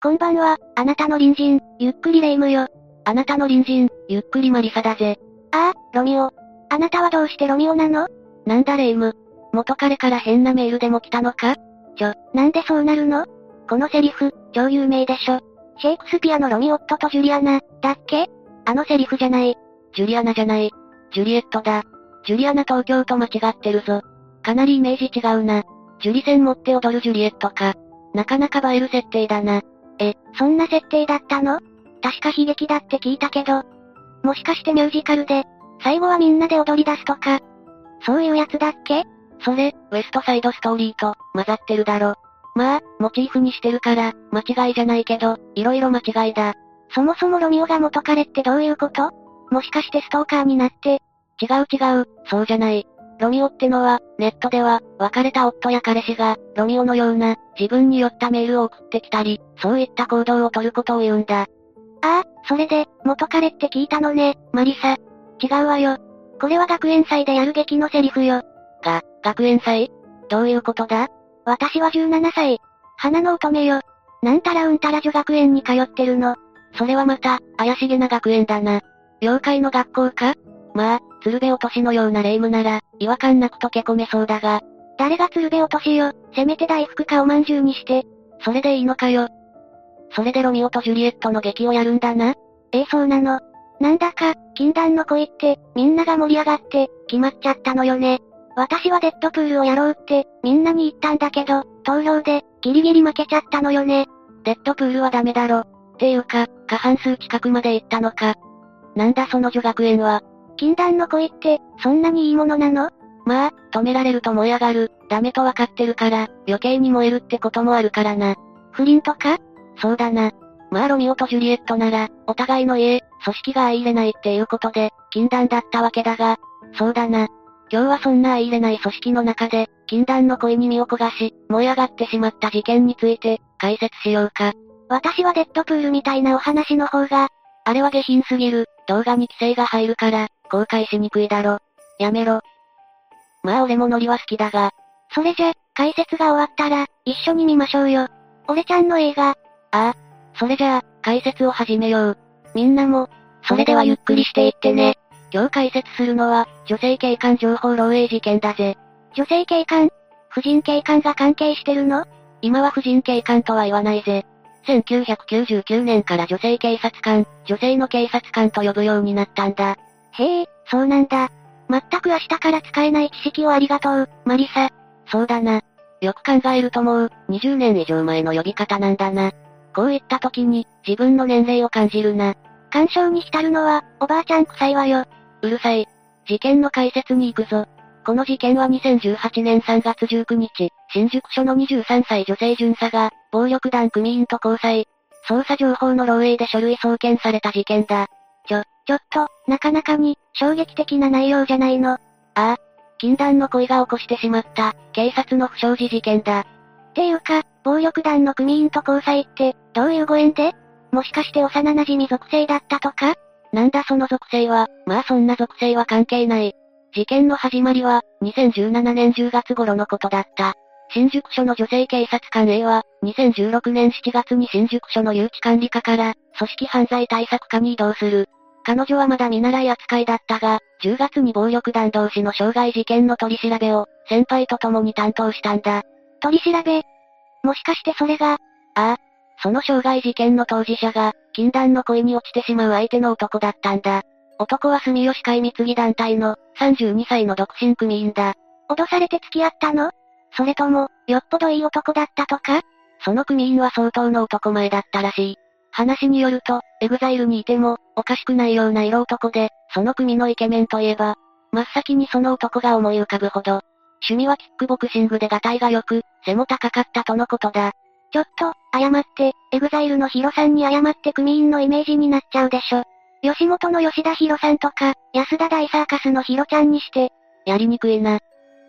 こんばんは、あなたの隣人、ゆっくりレ夢ムよ。あなたの隣人、ゆっくりマリサだぜ。ああ、ロミオ。あなたはどうしてロミオなの？なんだレ夢ム。元彼から変なメールでも来たのか？ちょ、なんでそうなるの？このセリフ、超有名でしょ。シェイクスピアのロミオットとジュリアナ、だっけ？あのセリフじゃない。ジュリアナじゃない。ジュリエットだ。ジュリアナ東京と間違ってるぞ。かなりイメージ違うな。ジュリ線持って踊るジュリエットか。なかなか映える設定だな。え、そんな設定だったの？確か悲劇だって聞いたけど。もしかしてミュージカルで、最後はみんなで踊り出すとか。そういうやつだっけ？それ、ウエストサイドストーリーと、混ざってるだろ。まあ、モチーフにしてるから、間違いじゃないけど、色々間違いだ。そもそもロミオが元彼ってどういうこと？もしかしてストーカーになって。違う違う、そうじゃない。ロミオってのは、ネットでは、別れた夫や彼氏が、ロミオのような、自分に酔ったメールを送ってきたり、そういった行動をとることを言うんだ。ああ、それで、元彼って聞いたのね、マリサ。違うわよ。これは学園祭でやる劇のセリフよ。が、学園祭？どういうことだ？私は17歳。花の乙女よ。なんたらうんたら女学園に通ってるの。それはまた、怪しげな学園だな。妖怪の学校か？まあ、鶴瓶落としのような霊夢なら、違和感なく溶け込めそうだが。誰が鶴瓶落としよ、せめて大福かおまんじゅうにして。それでいいのかよ。それでロミオとジュリエットの劇をやるんだな。ええそうなの。なんだか、禁断の恋って、みんなが盛り上がって、決まっちゃったのよね。私はデッドプールをやろうって、みんなに言ったんだけど、投票で、ギリギリ負けちゃったのよね。デッドプールはダメだろ。っていうか、過半数近くまで行ったのか。なんだその女学園は。禁断の恋って、そんなにいいものなの？まあ、止められると燃え上がる、ダメとわかってるから、余計に燃えるってこともあるからな。不倫とか？そうだな。まあロミオとジュリエットなら、お互いの家、組織が相入れないっていうことで、禁断だったわけだが、そうだな。今日はそんな相入れない組織の中で、禁断の恋に身を焦がし、燃え上がってしまった事件について、解説しようか。私はデッドプールみたいなお話の方が、あれは下品すぎる、動画に規制が入るから、公開しにくいだろ。やめろ。まあ俺もノリは好きだが。それじゃ、解説が終わったら、一緒に見ましょうよ。俺ちゃんの映画。ああ。それじゃあ、解説を始めよう。みんなも、それではゆっくりしていってね。今日解説するのは、女性警官情報漏洩事件だぜ。女性警官？婦人警官が関係してるの？今は婦人警官とは言わないぜ。1999年から女性警察官、女性の警察官と呼ぶようになったんだ。へえ、そうなんだ。全く明日から使えない知識をありがとう、マリサ。そうだな。よく考えるともう、20年以上前の呼び方なんだな。こういった時に、自分の年齢を感じるな。干渉に浸るのは、おばあちゃん臭いわよ。うるさい。事件の解説に行くぞ。この事件は2018年3月19日、新宿署の23歳女性巡査が、暴力団組員と交際。捜査情報の漏洩で書類送検された事件だ。ちょ、ちょっと、なかなかに、衝撃的な内容じゃないの。ああ、禁断の恋が起こしてしまった、警察の不祥事事件だ。っていうか、暴力団の組員と交際って、どういうご縁で？もしかして幼馴染属性だったとか？なんだその属性は、まあそんな属性は関係ない。事件の始まりは、2017年10月頃のことだった。新宿署の女性警察官 A は、2016年7月に新宿署の誘致管理課から、組織犯罪対策課に移動する。彼女はまだ見習い扱いだったが、10月に暴力団同士の傷害事件の取り調べを、先輩と共に担当したんだ。取り調べ？もしかしてそれが、ああ、その傷害事件の当事者が、禁断の恋に落ちてしまう相手の男だったんだ。男は住吉会三次団体の、32歳の独身組員だ。脅されて付き合ったの？それとも、よっぽどいい男だったとか？その組員は相当の男前だったらしい。話によると、 EXILE にいても、おかしくないような色男で、その組のイケメンといえば、真っ先にその男が思い浮かぶほど、趣味はキックボクシングでガタイが良く、背も高かったとのことだ。ちょっと、謝って、 EXILE のヒロさんに謝って組員のイメージになっちゃうでしょ。吉本の吉田ヒロさんとか、安田大サーカスのヒロちゃんにして、やりにくいな。っ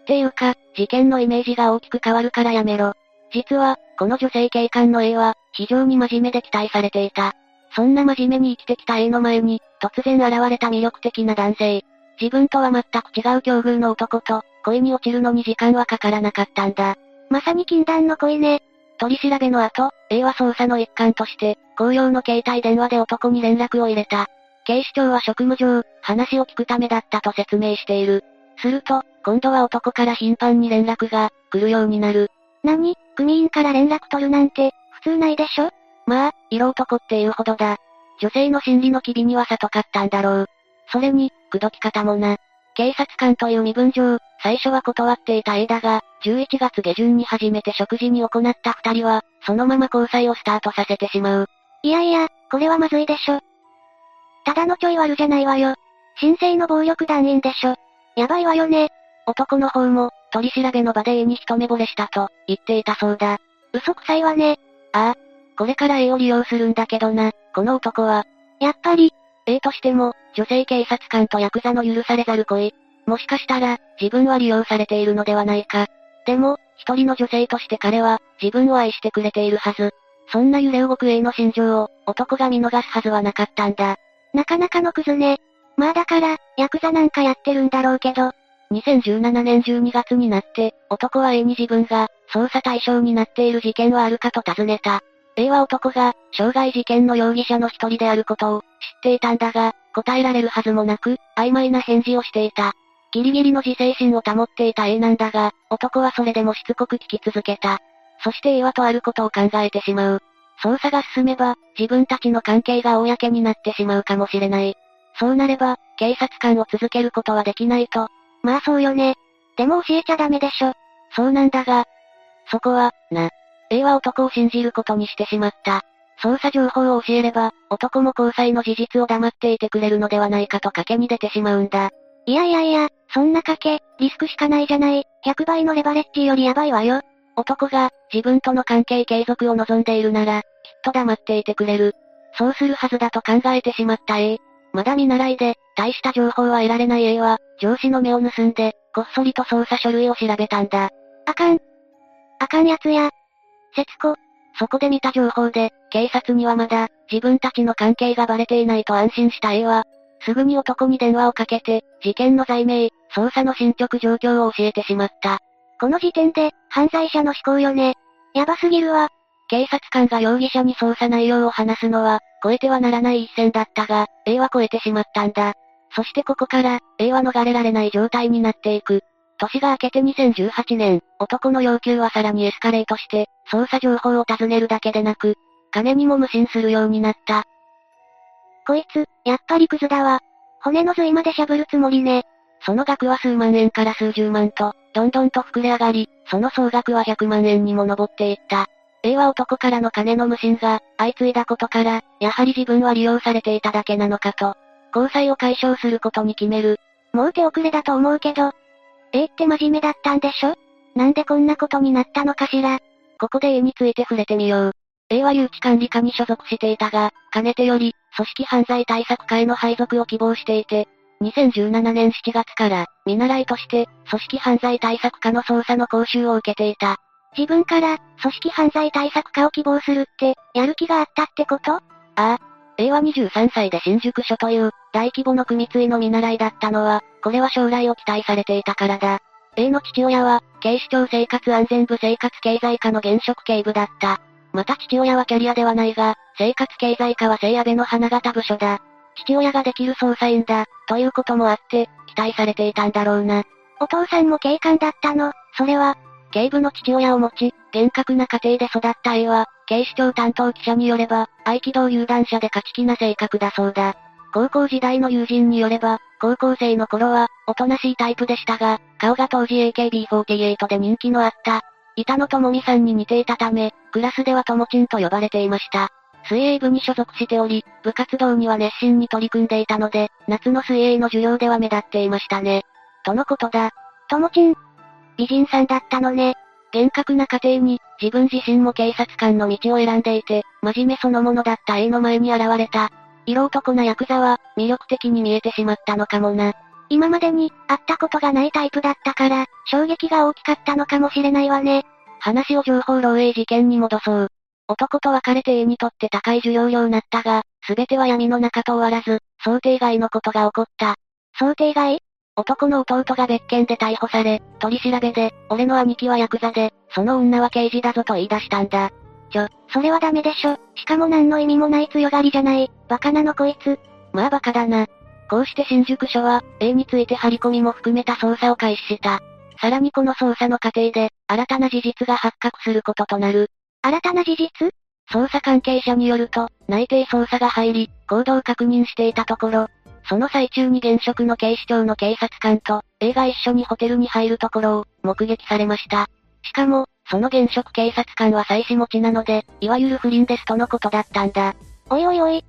ていうか、事件のイメージが大きく変わるからやめろ。実は、この女性警官の A は、非常に真面目で期待されていた。そんな真面目に生きてきた A の前に、突然現れた魅力的な男性。自分とは全く違う境遇の男と、恋に落ちるのに時間はかからなかったんだ。まさに禁断の恋ね。取り調べの後、A は捜査の一環として、公用の携帯電話で男に連絡を入れた。警視庁は職務上、話を聞くためだったと説明している。すると、今度は男から頻繁に連絡が、来るようになる。何？組員から連絡取るなんて、普通ないでしょ？まあ、色男っていうほどだ。女性の心理の機微には里かったんだろう。それに、口説き方もな。警察官という身分上、最初は断っていた A だが、11月下旬に初めて食事に行った二人は、そのまま交際をスタートさせてしまう。いやいや、これはまずいでしょ。ただのちょい悪じゃないわよ。神聖の暴力団員でしょ。やばいわよね。男の方も、取り調べの場で A に一目惚れしたと、言っていたそうだ。嘘くさいわね。ああ。これから A を利用するんだけどな、この男は。やっぱり、A としても、女性警察官とヤクザの許されざる恋。もしかしたら、自分は利用されているのではないか。でも、一人の女性として彼は、自分を愛してくれているはず。そんな揺れ動く A の心情を、男が見逃すはずはなかったんだ。なかなかのクズね。まあだから、ヤクザなんかやってるんだろうけど。2017年12月になって、男は A に自分が、捜査対象になっている事件はあるかと尋ねた。A は男が、傷害事件の容疑者の一人であることを、知っていたんだが、答えられるはずもなく、曖昧な返事をしていた。ギリギリの自制心を保っていた A なんだが、男はそれでもしつこく聞き続けた。そして A はとあることを考えてしまう。捜査が進めば、自分たちの関係が公になってしまうかもしれない。そうなれば、警察官を続けることはできないと。まあそうよね。でも教えちゃダメでしょ。そうなんだが。そこは、な。A は男を信じることにしてしまった。捜査情報を教えれば、男も交際の事実を黙っていてくれるのではないかと賭けに出てしまうんだ。いやいやいや、そんな賭け、リスクしかないじゃない。100倍のレバレッジよりやばいわよ。男が、自分との関係継続を望んでいるなら、きっと黙っていてくれる。そうするはずだと考えてしまった A。まだ見習いで、大した情報は得られない A は、上司の目を盗んで、こっそりと捜査書類を調べたんだ。あかん。あかんやつや。節子。そこで見た情報で、警察にはまだ、自分たちの関係がバレていないと安心した A は、すぐに男に電話をかけて、事件の罪名、捜査の進捗状況を教えてしまった。この時点で、犯罪者の思考よね。やばすぎるわ。警察官が容疑者に捜査内容を話すのは、超えてはならない一線だったが、A は超えてしまったんだ。そしてここから、A は逃れられない状態になっていく。年が明けて2018年、男の要求はさらにエスカレートして、捜査情報を尋ねるだけでなく、金にも無心するようになった。こいつ、やっぱりクズだわ。骨の髄までしゃぶるつもりね。その額は数万円から数十万と、どんどんと膨れ上がり、その総額は100万円にも上っていった。A は男からの金の無心が、相次いだことから、やはり自分は利用されていただけなのかと、交際を解消することに決める。もう手遅れだと思うけど、A って真面目だったんでしょ？なんでこんなことになったのかしら？ここで A について触れてみよう。A は誘致管理課に所属していたが、かねてより、組織犯罪対策課への配属を希望していて、2017年7月から、見習いとして、組織犯罪対策課の捜査の講習を受けていた。自分から、組織犯罪対策課を希望するって、やる気があったってこと？ああ。A は23歳で新宿署という、大規模の組追の見習いだったのは、これは将来を期待されていたからだ。A の父親は、警視庁生活安全部生活経済課の現職警部だった。また父親はキャリアではないが、生活経済課は聖安倍の花形部署だ。父親ができる捜査員だ、ということもあって、期待されていたんだろうな。お父さんも警官だったの、それは、警部の父親を持ち、厳格な家庭で育った A は、警視庁担当記者によれば、合気道有段者で勝ち気な性格だそうだ。高校時代の友人によれば、高校生の頃は、おとなしいタイプでしたが、顔が当時 AKB48 で人気のあった、板野友美さんに似ていたため、クラスでは友ちんと呼ばれていました。水泳部に所属しており、部活動には熱心に取り組んでいたので、夏の水泳の授業では目立っていましたね。とのことだ。ともちん。美人さんだったのね。厳格な家庭に、自分自身も警察官の道を選んでいて、真面目そのものだった A の前に現れた。色男なヤクザは、魅力的に見えてしまったのかもな。今までに、会ったことがないタイプだったから、衝撃が大きかったのかもしれないわね。話を情報漏洩事件に戻そう。男と別れて A にとって高い受容料なったが、すべては闇の中と終わらず、想定外のことが起こった。想定外？男の弟が別件で逮捕され、取り調べで、俺の兄貴はヤクザで、その女は刑事だぞと言い出したんだ。ちょ、それはダメでしょ。しかも何の意味もない強がりじゃない。バカなのこいつ。まあバカだな。こうして新宿署は、A について張り込みも含めた捜査を開始した。さらにこの捜査の過程で、新たな事実が発覚することとなる。新たな事実？捜査関係者によると、内定捜査が入り、行動確認していたところ、その最中に現職の警視庁の警察官と、A が一緒にホテルに入るところを、目撃されました。しかも、その現職警察官は妻子持ちなので、いわゆる不倫ですとのことだったんだ。おいおいおい。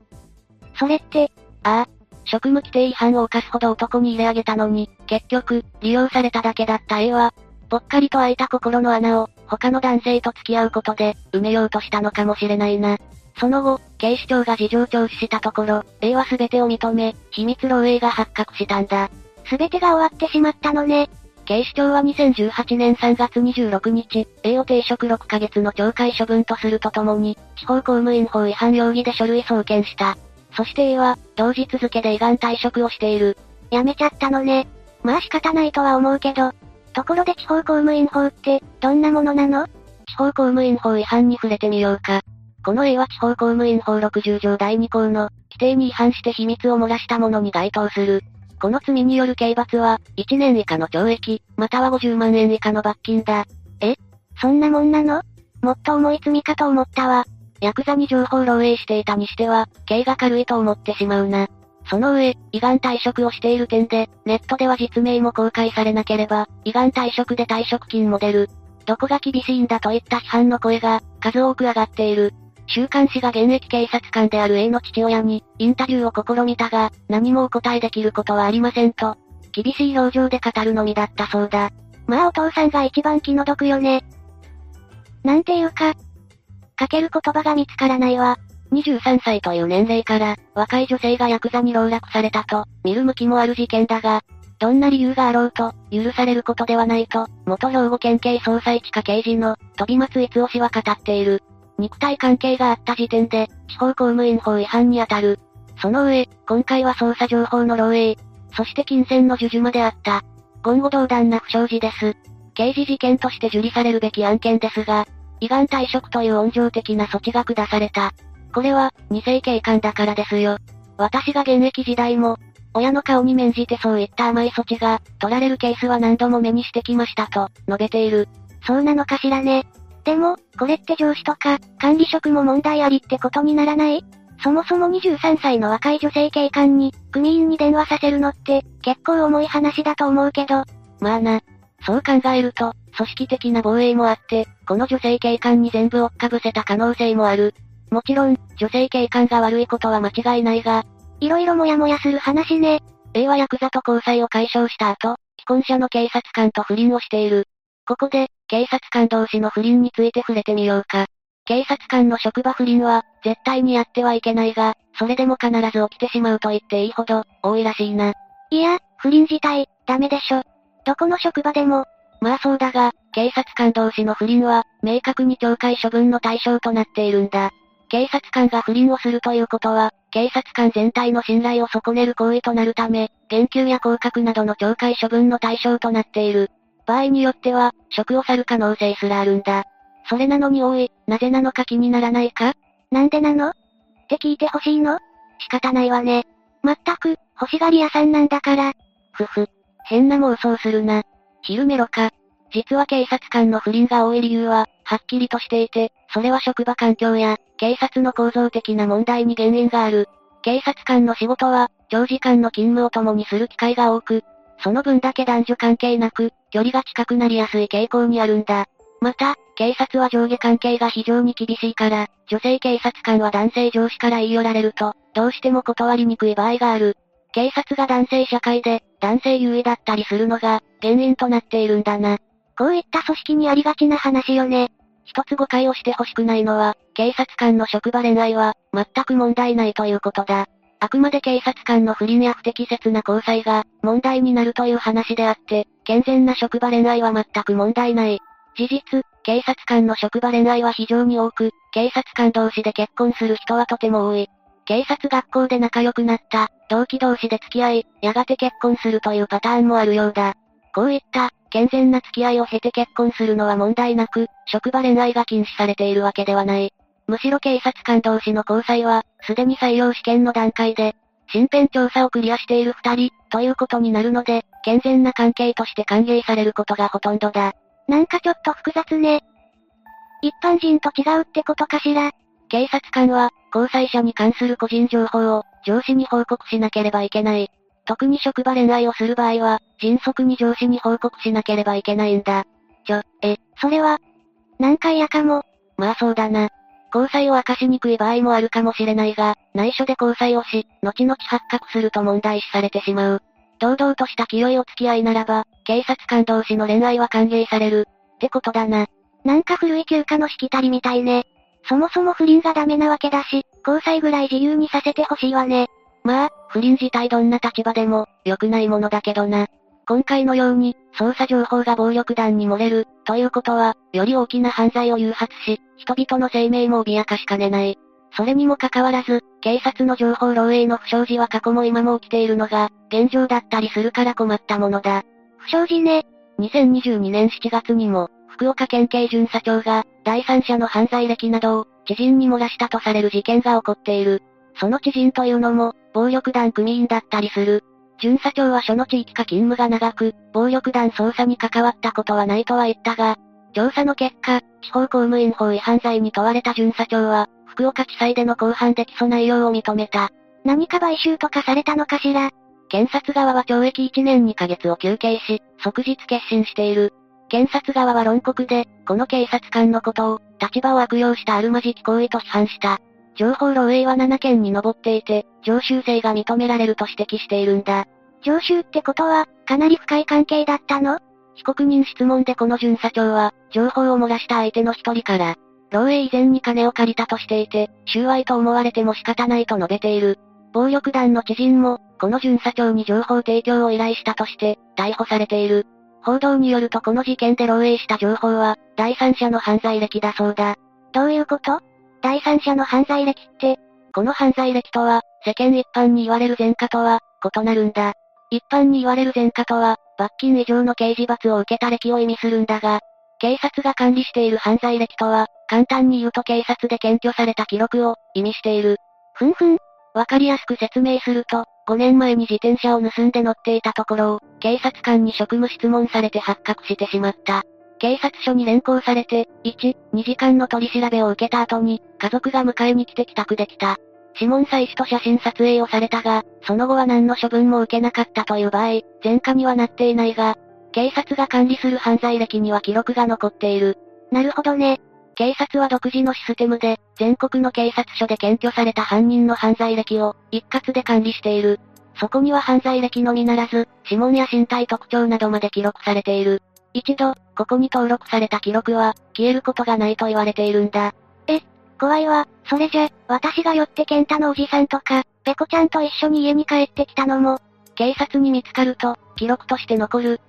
それって、ああ、職務規定違反を犯すほど男に入れ上げたのに、結局、利用されただけだった A は、ぽっかりと開いた心の穴を、他の男性と付き合うことで、埋めようとしたのかもしれないな。その後、警視庁が事情聴取したところ、A は全てを認め、秘密漏洩が発覚したんだ。全てが終わってしまったのね。警視庁は2018年3月26日、A を停職6ヶ月の懲戒処分とするとともに、地方公務員法違反容疑で書類送検した。そして A は、同日付で依願退職をしている。辞めちゃったのね。まあ仕方ないとは思うけど。ところで地方公務員法って、どんなものなの？地方公務員法違反に触れてみようか。この A は地方公務員法60条第2項の、規定に違反して秘密を漏らしたものに該当する。この罪による刑罰は、1年以下の懲役、または50万円以下の罰金だ。え？そんなもんなの？もっと重い罪かと思ったわ。ヤクザに情報漏洩していたにしては、刑が軽いと思ってしまうな。その上、胃がん退職をしている点で、ネットでは実名も公開されなければ、胃がん退職で退職金も出る。どこが厳しいんだといった批判の声が、数多く上がっている。週刊誌が現役警察官である A の父親に、インタビューを試みたが、何もお答えできることはありませんと、厳しい表情で語るのみだったそうだ。まあお父さんが一番気の毒よね。なんていうか、かける言葉が見つからないわ。23歳という年齢から、若い女性がヤクザに籠絡されたと、見る向きもある事件だが、どんな理由があろうと、許されることではないと、元兵庫県警捜査一課刑事の、飛松逸夫氏は語っている。肉体関係があった時点で、地方公務員法違反に当たる。その上、今回は捜査情報の漏洩、そして金銭の授受まであった。言語道断な不祥事です。刑事事件として受理されるべき案件ですが、胃がん退職という温情的な措置が下された。これは、二世警官だからですよ。私が現役時代も、親の顔に免じてそういった甘い措置が、取られるケースは何度も目にしてきましたと、述べている。そうなのかしらね。でも、これって上司とか、管理職も問題ありってことにならない？そもそも23歳の若い女性警官に、組員に電話させるのって、結構重い話だと思うけど。まあな。そう考えると、組織的な防衛もあって、この女性警官に全部追っかぶせた可能性もある。もちろん、女性警官が悪いことは間違いないが、いろいろもやもやする話ね。A はヤクザと交際を解消した後、既婚者の警察官と不倫をしている。ここで、警察官同士の不倫について触れてみようか。警察官の職場不倫は、絶対にやってはいけないが、それでも必ず起きてしまうと言っていいほど、多いらしいな。いや、不倫自体、ダメでしょ。どこの職場でも、まあそうだが、警察官同士の不倫は、明確に懲戒処分の対象となっているんだ。警察官が不倫をするということは、警察官全体の信頼を損ねる行為となるため、減給や降格などの懲戒処分の対象となっている。場合によっては、職を去る可能性すらあるんだ。それなのに多い、なぜなのか気にならないか？なんでなの？って聞いてほしいの？仕方ないわね。まったく、欲しがり屋さんなんだから。ふふ。変な妄想するな。昼メロか。実は警察官の不倫が多い理由は、はっきりとしていて、それは職場環境や、警察の構造的な問題に原因がある。警察官の仕事は、長時間の勤務を共にする機会が多く、その分だけ男女関係なく、距離が近くなりやすい傾向にあるんだ。また、警察は上下関係が非常に厳しいから、女性警察官は男性上司から言い寄られると、どうしても断りにくい場合がある。警察が男性社会で、男性優位だったりするのが、原因となっているんだな。こういった組織にありがちな話よね。一つ誤解をしてほしくないのは、警察官の職場恋愛は、全く問題ないということだ。あくまで警察官の不倫や不適切な交際が、問題になるという話であって、健全な職場恋愛は全く問題ない。事実、警察官の職場恋愛は非常に多く、警察官同士で結婚する人はとても多い。警察学校で仲良くなった、同期同士で付き合い、やがて結婚するというパターンもあるようだ。こういった、健全な付き合いを経て結婚するのは問題なく、職場恋愛が禁止されているわけではない。むしろ警察官同士の交際は、すでに採用試験の段階で、身辺調査をクリアしている二人、ということになるので、健全な関係として歓迎されることがほとんどだ。なんかちょっと複雑ね。一般人と違うってことかしら。警察官は、交際者に関する個人情報を、上司に報告しなければいけない。特に職場恋愛をする場合は、迅速に上司に報告しなければいけないんだ。ちょ、え、それは、何回やかも。まあそうだな。交際を明かしにくい場合もあるかもしれないが、内緒で交際をし、後々発覚すると問題視されてしまう。堂々とした清いお付き合いならば、警察官同士の恋愛は歓迎される。ってことだな。なんか古い休暇のしきたりみたいね。そもそも不倫がダメなわけだし、交際ぐらい自由にさせてほしいわね。まあ、不倫自体どんな立場でも、良くないものだけどな。今回のように、捜査情報が暴力団に漏れる、ということは、より大きな犯罪を誘発し、人々の生命も脅かしかねない。それにもかかわらず、警察の情報漏洩の不祥事は過去も今も起きているのが、現状だったりするから困ったものだ。不祥事ね。2022年7月にも、福岡県警巡査長が、第三者の犯罪歴などを、知人に漏らしたとされる事件が起こっている。その知人というのも、暴力団組員だったりする。巡査長は所の地域か勤務が長く、暴力団捜査に関わったことはないとは言ったが、調査の結果、地方公務員法違反罪に問われた巡査長は、福岡地裁での公判で起訴内容を認めた。何か買収とかされたのかしら？検察側は懲役1年2ヶ月を求刑し、即日決心している。検察側は論告で、この警察官のことを、立場を悪用したあるまじき行為と批判した。情報漏洩は7件に上っていて、常習性が認められると指摘しているんだ。常習ってことは、かなり深い関係だったの？被告人質問でこの巡査長は、情報を漏らした相手の一人から、漏洩以前に金を借りたとしていて、収賄と思われても仕方ないと述べている。暴力団の知人も、この巡査長に情報提供を依頼したとして、逮捕されている。報道によるとこの事件で漏洩した情報は、第三者の犯罪歴だそうだ。どういうこと？第三者の犯罪歴って、この犯罪歴とは、世間一般に言われる前科とは、異なるんだ。一般に言われる前科とは、罰金以上の刑事罰を受けた歴を意味するんだが、警察が管理している犯罪歴とは、簡単に言うと警察で検挙された記録を、意味している。ふんふん。わかりやすく説明すると、5年前に自転車を盗んで乗っていたところを、警察官に職務質問されて発覚してしまった。警察署に連行されて、1、2時間の取り調べを受けた後に、家族が迎えに来て帰宅できた。指紋採取と写真撮影をされたが、その後は何の処分も受けなかったという場合、前科にはなっていないが、警察が管理する犯罪歴には記録が残っている。なるほどね。警察は独自のシステムで、全国の警察署で検挙された犯人の犯罪歴を、一括で管理している。そこには犯罪歴のみならず、指紋や身体特徴などまで記録されている。一度、ここに登録された記録は、消えることがないと言われているんだ。え、怖いわ。それじゃ、私が寄ってケンタのおじさんとか、ペコちゃんと一緒に家に帰ってきたのも、警察に見つかると、記録として残る。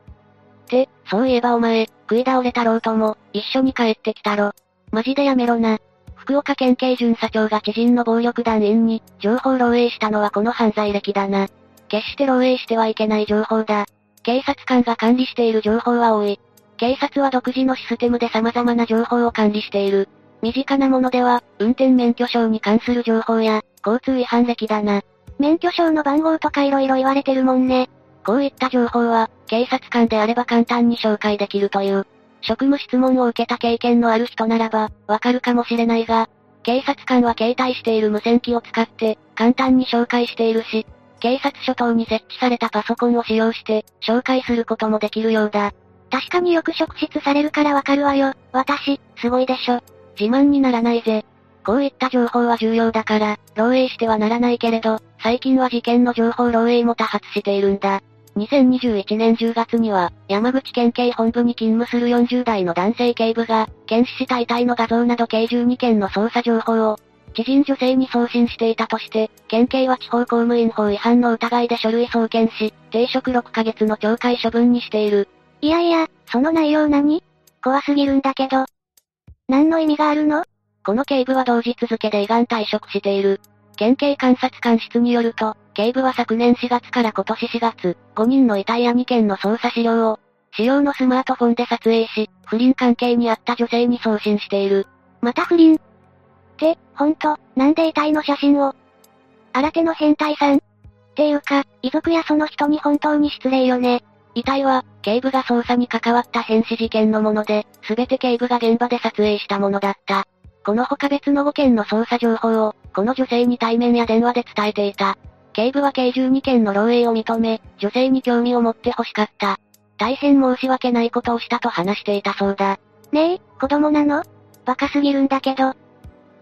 って、そういえばお前、食い倒れたろうとも、一緒に帰ってきたろ。マジでやめろな。福岡県警巡査長が知人の暴力団員に、情報漏洩したのはこの犯罪歴だな。決して漏洩してはいけない情報だ。警察官が管理している情報は多い。警察は独自のシステムで様々な情報を管理している。身近なものでは、運転免許証に関する情報や、交通違反歴だな。免許証の番号とか色々言われてるもんね。こういった情報は、警察官であれば簡単に紹介できるという。職務質問を受けた経験のある人ならば、わかるかもしれないが、警察官は携帯している無線機を使って、簡単に紹介しているし、警察署等に設置されたパソコンを使用して、紹介することもできるようだ。確かによく職質されるからわかるわよ。私、すごいでしょ。自慢にならないぜ。こういった情報は重要だから、漏洩してはならないけれど、最近は事件の情報漏洩も多発しているんだ。2021年10月には、山口県警本部に勤務する40代の男性警部が、検視した遺体の画像など計12件の捜査情報を、知人女性に送信していたとして、県警は地方公務員法違反の疑いで書類送検し、停職6ヶ月の懲戒処分にしている。いやいや、その内容何？怖すぎるんだけど。何の意味があるの？この警部は同日付で依願退職している。県警監察官室によると、警部は昨年4月から今年4月、5人の遺体や2件の捜査資料を、使用のスマートフォンで撮影し、不倫関係にあった女性に送信している。また不倫？って、ほんと、なんで遺体の写真を？新手の変態さんっていうか、遺族やその人に本当に失礼よね。遺体は、警部が捜査に関わった変死事件のもので、すべて警部が現場で撮影したものだった。この他別の5件の捜査情報を、この女性に対面や電話で伝えていた。警部は計12件の漏洩を認め、女性に興味を持って欲しかった。大変申し訳ないことをしたと話していたそうだ。ねえ、子供なの？バカすぎるんだけど。っ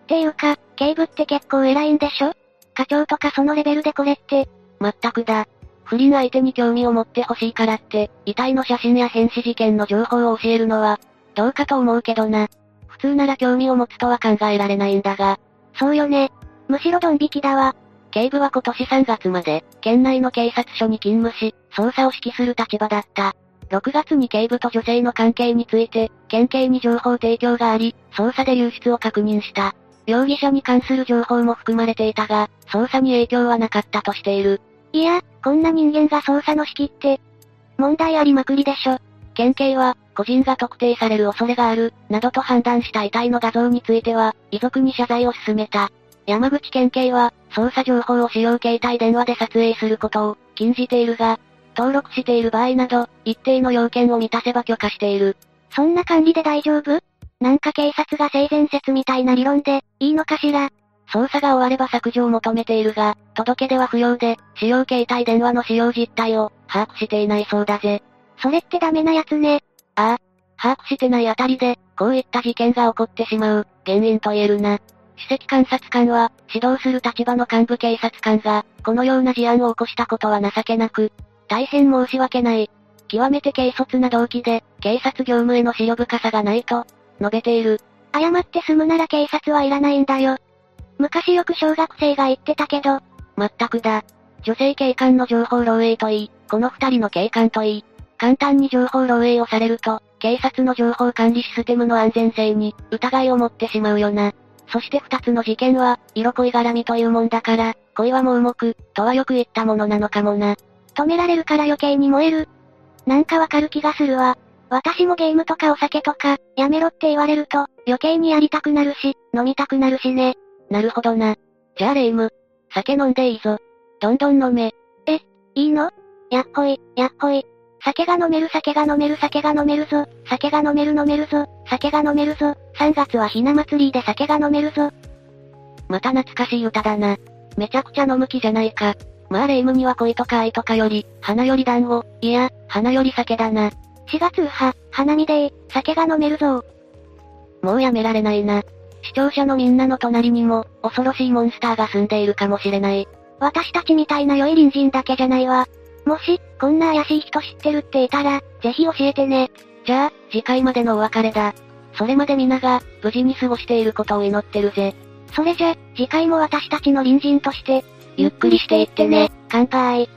ていうか、警部って結構偉いんでしょ？課長とかそのレベルでこれって。まったくだ。不倫相手に興味を持ってほしいからって、遺体の写真や変死事件の情報を教えるのは、どうかと思うけどな。普通なら興味を持つとは考えられないんだが。そうよね。むしろドン引きだわ。警部は今年3月まで、県内の警察署に勤務し、捜査を指揮する立場だった。6月に警部と女性の関係について、県警に情報提供があり、捜査で流出を確認した。容疑者に関する情報も含まれていたが、捜査に影響はなかったとしている。いや、こんな人間が捜査の指揮って、問題ありまくりでしょ。県警は、個人が特定される恐れがある、などと判断した遺体の画像については、遺族に謝罪を進めた。山口県警は、捜査情報を使用携帯電話で撮影することを、禁じているが、登録している場合など、一定の要件を満たせば許可している。そんな管理で大丈夫？なんか警察が性善説みたいな理論で、いいのかしら？捜査が終われば削除を求めているが、届け出は不要で、使用携帯電話の使用実態を、把握していないそうだぜ。それってダメなやつね。ああ。把握してないあたりで、こういった事件が起こってしまう、原因と言えるな。首席監察官は、指導する立場の幹部警察官が、このような事案を起こしたことは情けなく、大変申し訳ない。極めて軽率な動機で、警察業務への資料深さがないと、述べている。謝って済むなら警察はいらないんだよ。昔よく小学生が言ってたけど。まったくだ。女性警官の情報漏洩といい、この二人の警官といい、簡単に情報漏洩をされると、警察の情報管理システムの安全性に、疑いを持ってしまうよな。そして二つの事件は、色恋絡みというもんだから、恋は盲目、とはよく言ったものなのかもな。止められるから余計に燃える。なんかわかる気がするわ。私もゲームとかお酒とか、やめろって言われると、余計にやりたくなるし、飲みたくなるしね。なるほどな。じゃあレイム。酒飲んでいいぞ。どんどん飲め。え、いいの？やっほい、やっほい。酒が飲める酒が飲める酒が飲めるぞ。酒が飲める飲めるぞ。酒が飲めるぞ。3月はひな祭りで酒が飲めるぞ。また懐かしい歌だな。めちゃくちゃ飲む気じゃないか。まあレイムには恋とか愛とかより、花より団子、いや、花より酒だな。4月は、花見で酒が飲めるぞ。もうやめられないな。視聴者のみんなの隣にも、恐ろしいモンスターが住んでいるかもしれない。私たちみたいな良い隣人だけじゃないわ。もし、こんな怪しい人知ってるっていたら、ぜひ教えてね。じゃあ、次回までのお別れだ。それまで皆が、無事に過ごしていることを祈ってるぜ。それじゃ、次回も私たちの隣人として、ゆっくりしていってね。乾杯。